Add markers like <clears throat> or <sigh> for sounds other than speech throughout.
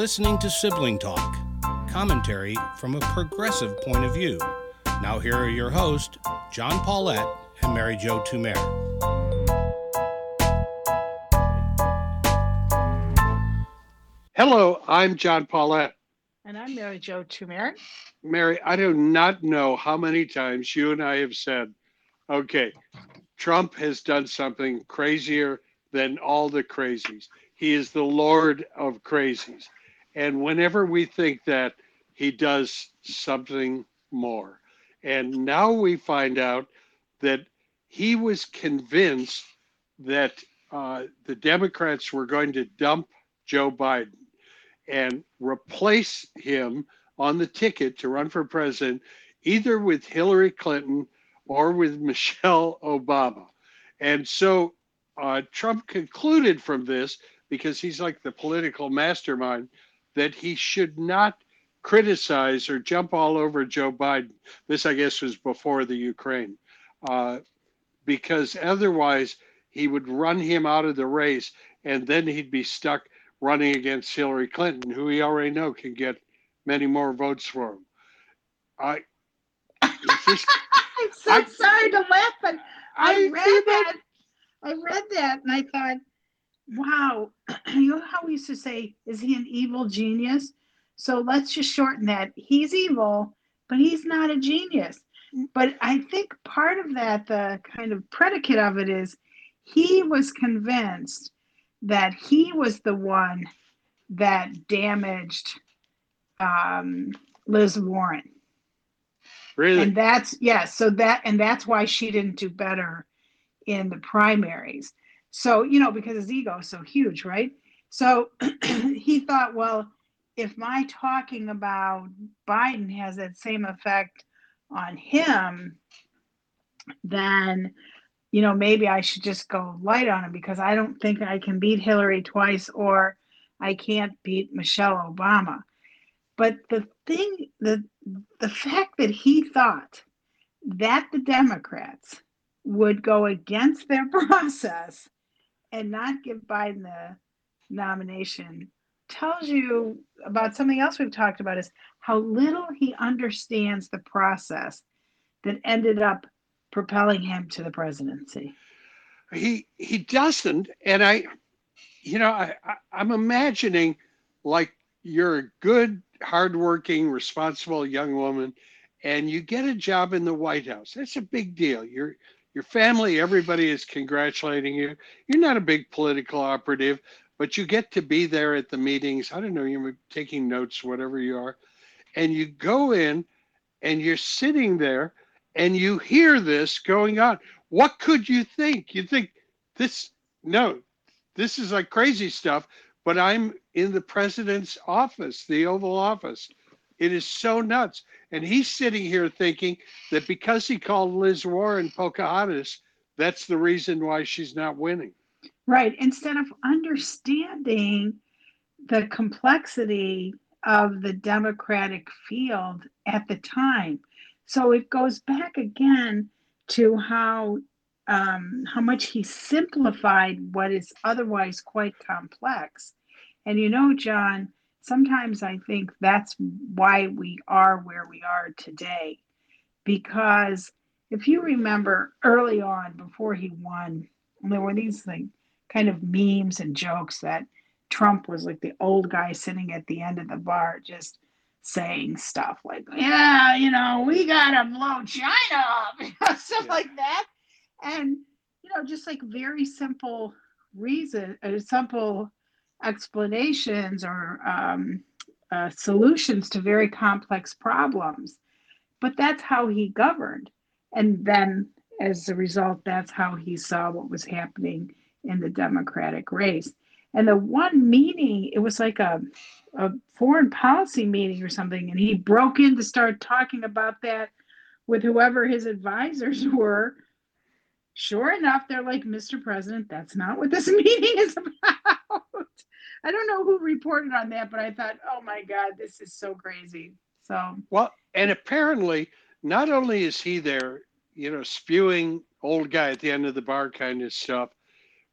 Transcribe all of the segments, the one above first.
You're listening to Sibling Talk, commentary from a progressive point of view. Now, here are your hosts, John Paulette and Mary Jo Tumer. Hello, I'm John Paulette. And I'm Mary Jo Tumer. Mary, I do not know how many times you and I have said, okay, Trump has done something crazier than all the crazies. He is the Lord of crazies. And whenever we think that, he does something more. And now we find out that he was convinced that uh, the Democrats were going to dump Joe Biden and replace him on the ticket to run for president, either with Hillary Clinton or with <laughs> Michelle Obama. And so uh, Trump concluded from this, because he's like the political mastermind, that he should not criticize or jump all over Joe Biden. This, I guess, was before the Ukraine, uh, because otherwise he would run him out of the race, and then he'd be stuck running against Hillary Clinton, who we already know can get many more votes for him. I. Just, <laughs> I'm so I, sorry to laugh, but I, I read that. I read that and I thought, wow, <clears throat> you know how we used to say, is he an evil genius? So let's just shorten that. He's evil, but he's not a genius. But I think part of that, the kind of predicate of it is he was convinced that he was the one that damaged um, Liz Warren. Really? And that's yes. Yeah, so that and that's why she didn't do better in the primaries. So you know because his ego is so huge, right? So <clears throat> he thought, well, if my talking about Biden has that same effect on him, then you know, maybe I should just go light on him because I don't think I can beat Hillary twice or I can't beat Michelle Obama. But the thing, the the fact that he thought that the Democrats would go against their <laughs> process and not give Biden the nomination tells you about something else we've talked about is how little he understands the process that ended up propelling him to the presidency? He he doesn't, and I, you know, I, I I'm imagining like you're a good, hardworking, responsible young woman, and you get a job in the White House. That's a big deal. Your your family, everybody is congratulating you. You're not a big political operative, but you get to be there at the meetings. I don't know, you're taking notes, whatever you are, and you go in, and you're sitting there and you hear this going on. What could you think? You think this, no, this is like crazy stuff, but I'm in the president's office, the Oval Office. It is so nuts. And he's sitting here thinking that because he called Liz Warren Pocahontas, that's the reason why she's not winning. Right. Instead of understanding the complexity of the Democratic field at the time. So it goes back again to how um, how much he simplified what is otherwise quite complex. And you know, John, sometimes I think that's why we are where we are today. Because if you remember early on, before he won, there were these like kind of memes and jokes that Trump was like the old guy sitting at the end of the bar, just saying stuff like, yeah, you know, we gotta blow China up, <laughs> stuff yeah. like that. And, you know, just like very simple reason, a simple explanations or um, uh, solutions to very complex problems. But that's how he governed. And then as a result, that's how he saw what was happening in the Democratic race. And the one meeting, it was like a a foreign policy meeting or something, and he broke in to start talking about that with whoever his advisors <laughs> were. Sure enough, they're like, Mr. President, that's not what this <laughs> meeting is about. I don't know who reported on that, but I thought, oh my God, this is so crazy. So, well, and apparently, not only is he there, you know, spewing old guy at the end of the bar kind of stuff,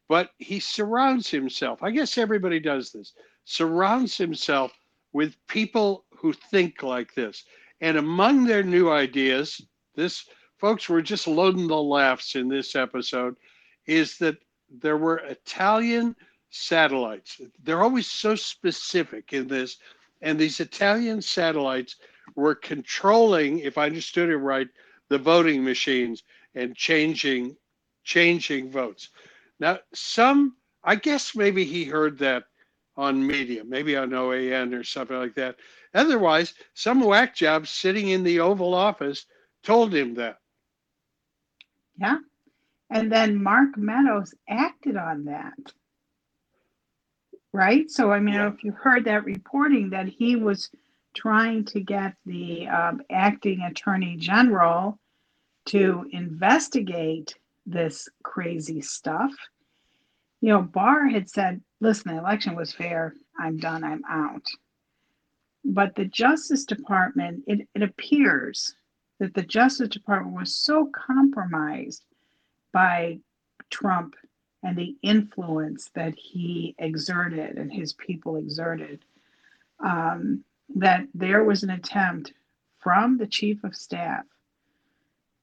but he surrounds himself. I guess everybody does this. Surrounds himself with people who think like this. And among their new ideas, this folks were just loading the laughs in this episode, is that there were Italian satellites. They're always so specific in this. And these Italian satellites were controlling, if I understood it right, the voting machines and changing changing votes. Now, some, I guess maybe he heard that on media, maybe on OAN or something like that. Otherwise, some whack job sitting in the Oval Office told him that. Yeah. And then Mark Meadows acted on that. Right? So, I mean, Yeah. if you heard that reporting that he was trying to get the um, acting attorney general to investigate this crazy stuff, you know, Barr had said, listen, the election was fair. I'm done. I'm out. But the Justice Department, it, it appears that the Justice Department was so compromised by Trump and the influence that he exerted and his people exerted um, that there was an attempt from the chief of staff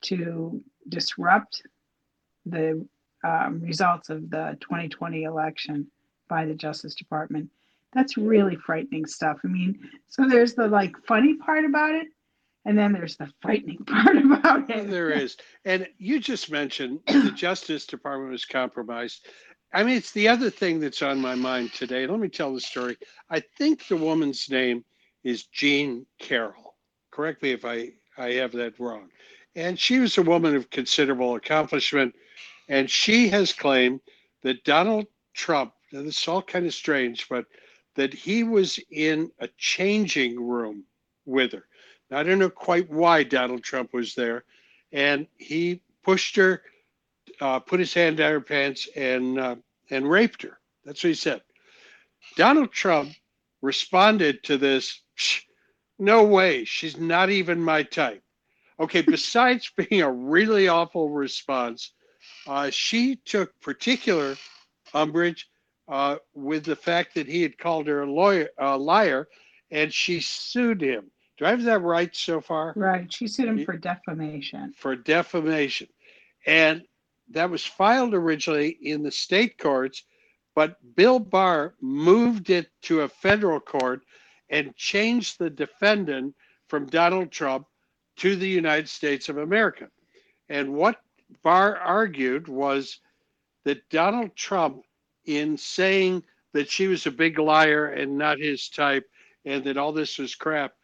to disrupt the um, results of the 2020 election by the Justice Department. That's really frightening stuff. I mean, so there's the like funny part about it, and then there's the frightening <laughs> part about it. There is. And you just mentioned the <clears throat> Justice Department was compromised. I mean, it's the other thing that's on my mind today. Let me tell the story. I think the woman's name is Jean Carroll. Correct me if I, I have that wrong. And she was a woman of considerable accomplishment. And she has claimed that Donald Trump, now this is all kind of strange, but that he was in a changing room with her. I don't know quite why Donald Trump was there. And he pushed her, uh, put his hand down her pants, and uh, and raped her. That's what he said. Donald Trump responded to this. No way. She's not even my type. Okay. <laughs> Besides being a really awful response, uh, she took particular umbrage uh, with the fact that he had called her a lawyer, a liar, and she sued him. Do I have that right so far? Right. She sued him for defamation. for defamation. And that was filed originally in the state courts, but Bill Barr moved it to a federal court and changed the defendant from Donald Trump to the United States of America. And what Barr argued was that Donald Trump, in saying that she was a big liar and not his type, and that all this was crap,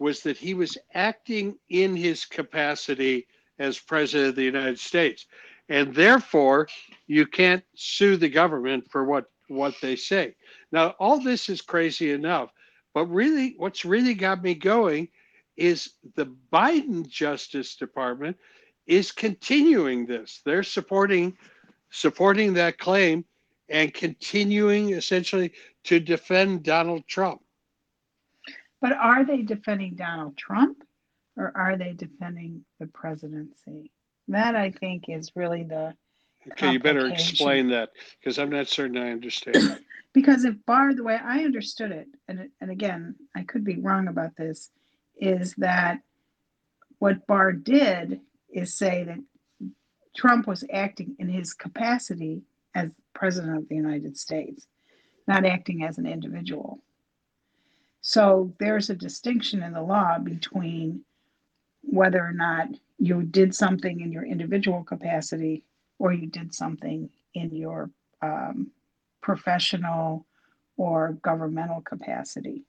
was that he was acting in his capacity as president of the United States. And therefore, you can't sue the government for what, what they say. Now, all this is crazy enough, but really, what's really got me going is the Biden Justice Department is continuing this. They're supporting supporting that claim and continuing essentially to defend Donald Trump. But are they defending Donald Trump or are they defending the presidency? That I think is really the Okay, you better explain that because I'm not certain I understand. <clears throat> because if Barr, the way I understood it, and and again, I could be wrong about this, is that what Barr did is say that Trump was acting in his capacity as president of the United States, not acting as an individual. So there's a distinction in the law between whether or not you did something in your individual capacity or you did something in your um, professional or governmental capacity.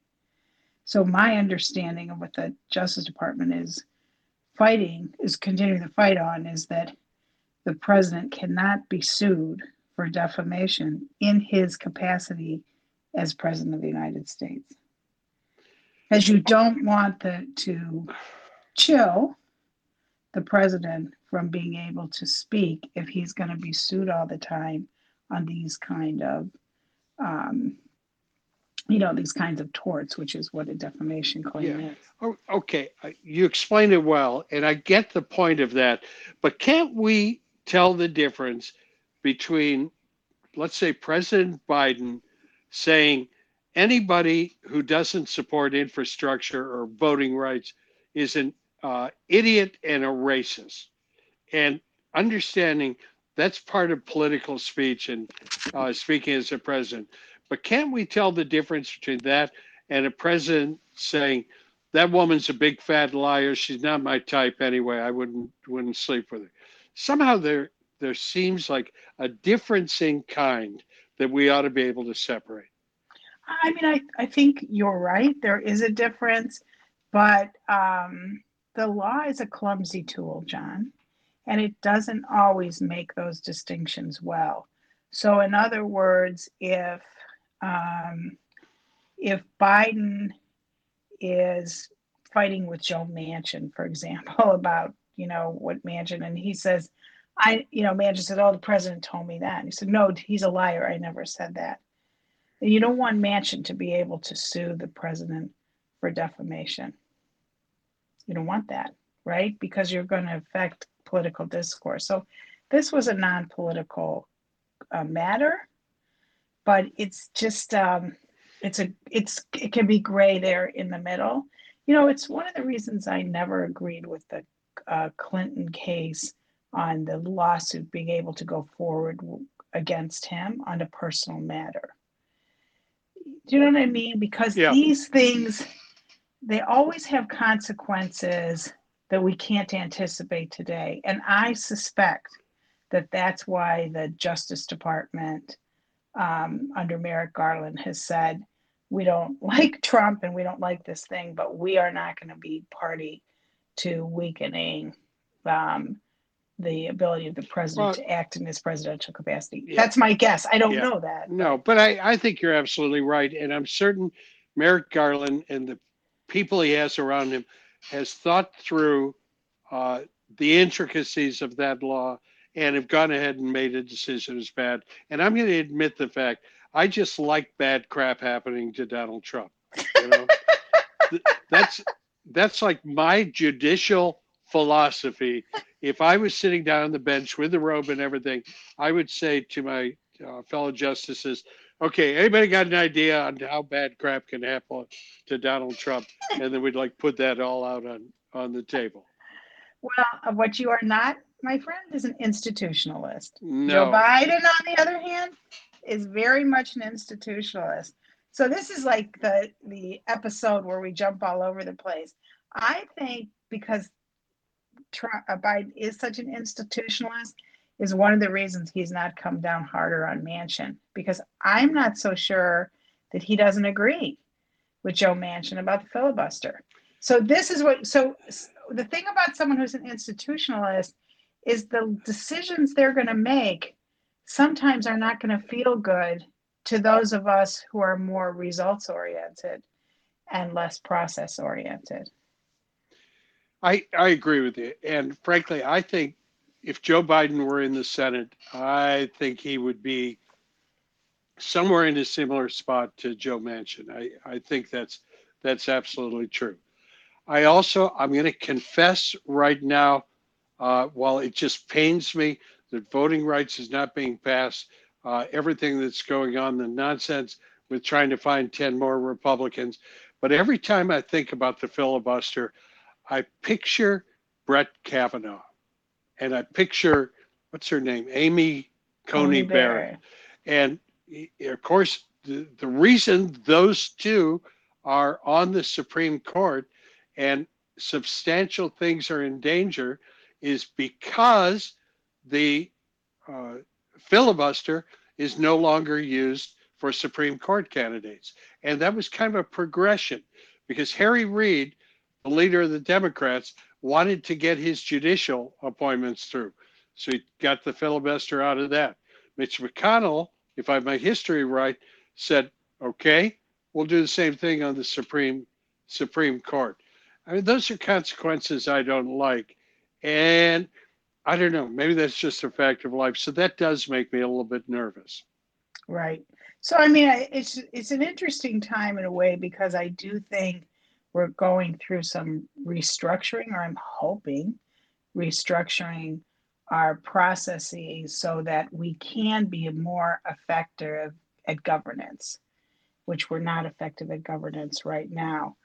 So my understanding of what the Justice Department is fighting is continuing the fight on is that the president cannot be sued for defamation in his capacity as president of the United States. As you don't want the, to chill the president from being able to speak if he's going to be sued all the time on these kind of um, you know these kinds of torts which is what a defamation claim Yeah. is Oh, okay, you explained it well, and I get the point of that. But can't we tell the difference between let's say President Biden saying anybody who doesn't support infrastructure or voting rights is an uh, idiot and a racist. And understanding that's part of political speech and uh, speaking as a president. But can't we tell the difference between that and a president saying, that woman's a big fat liar. She's not my type anyway. I wouldn't wouldn't sleep with her. Somehow there there seems like a difference in kind that we ought to be able to separate. I mean, I, I think you're right. There is a difference, but um, the law is a clumsy tool, John, and it doesn't always make those distinctions well. So, in other words, if um, if Biden is fighting with Joe Manchin, for example, <laughs> about you know what Manchin, and he says, I you know Manchin said, "Oh, the president told me that." And he said, "No, he's a liar. I never said that." You don't want Manchin to be able to sue the president for defamation. You don't want that, right? Because you're going to affect political discourse. So this was a non-political uh, matter, but it's just um, it's a it's it can be gray there in the middle. You know, it's one of the reasons I never agreed with the uh, Clinton case on the lawsuit being able to go forward against him on a personal matter. Do you know what I mean? Because Yeah. these things, they always have consequences that we can't anticipate today. And I suspect that that's why the Justice Department, um, under Merrick Garland, has said, we don't <laughs> like Trump and we don't like this thing, but we are not going to be party to weakening um, the ability of the president to act in his presidential capacity. Yeah. That's my guess. I don't Yeah. know that. No, but I, I think you're absolutely right. And I'm certain Merrick Garland and the people he has around him has thought through uh, the intricacies of that law and have gone ahead and made a decision as bad. And I'm going to admit the fact I just like bad crap happening to Donald Trump. You know, <laughs> that's that's like my judicial philosophy. If I was sitting down on the bench with the robe and everything, I would say to my uh, fellow justices, okay, anybody got an idea on how bad crap can happen to Donald Trump? And then we'd like put that all out on, on the table. Well, what you are not, my friend, is an institutionalist. Joe No, Biden, on the other hand, is very much an institutionalist. So this is like the the episode where we jump all over the place. I think because Trump, Biden is such an institutionalist is one of the reasons he's not come down harder on Manchin because I'm not so sure that he doesn't agree with Joe Manchin about the filibuster. So this is what so the thing about someone who's an institutionalist is the decisions they're going to make sometimes are not going to feel good to those of us who are more results oriented and less process oriented. I, I agree with you. And frankly, I think if Joe Biden were in the Senate, I think he would be somewhere in a similar spot to Joe Manchin. I, I think that's that's absolutely true. I also I'm going to confess right now, uh, while it just pains me that voting rights is not being passed, uh, everything that's going on, the nonsense with trying to find 10 more Republicans. But every time I think about the filibuster, I picture Brett Kavanaugh and I picture, what's her name? Amy Coney Barrett. And of course, the, the reason those two are on the Supreme Court and substantial things are in danger is because the uh, filibuster is no longer used for Supreme Court candidates. And that was kind of a progression because Harry Reid, the leader of the Democrats, wanted to get his judicial appointments through. So he got the filibuster out of that. Mitch McConnell, if I have my history right, said, okay, we'll do the same thing on the Supreme Supreme Court. I mean, those are consequences I don't like. And I don't know, maybe that's just a fact of life. So that does make me a little bit nervous. Right. So I mean, it's it's an interesting time in a way because I do think we're going through some restructuring, or I'm hoping restructuring our processes so that we can be more effective at governance, which we're not effective at governance right now.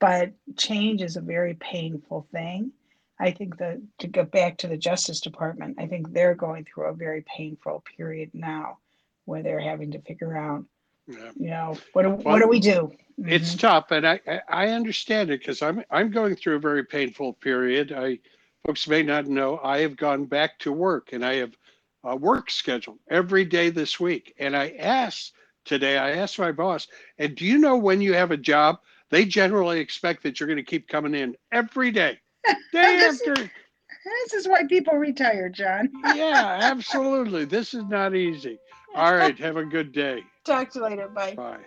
But change is a very painful thing. I think that to go back to the Justice Department, I think they're going through a very painful period now where they're having to figure out, Yeah. you know, what do, what do we do? It's Mhm. tough, and I, I- I understand it because I'm I'm going through a very painful period. I folks may not know I have gone back to work and I have a work schedule every day this week. And I asked today, I asked my boss, and do you know when you have a job, they generally expect that you're going to keep coming in every day, <laughs> day after. This is why people retire, John. <laughs> Yeah, absolutely. This is not easy. All right, have a good day. <laughs> Talk to you later. Bye. Bye.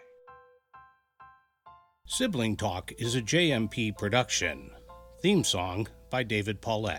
Sibling Talk is a JMP production. Theme song by David Paulette.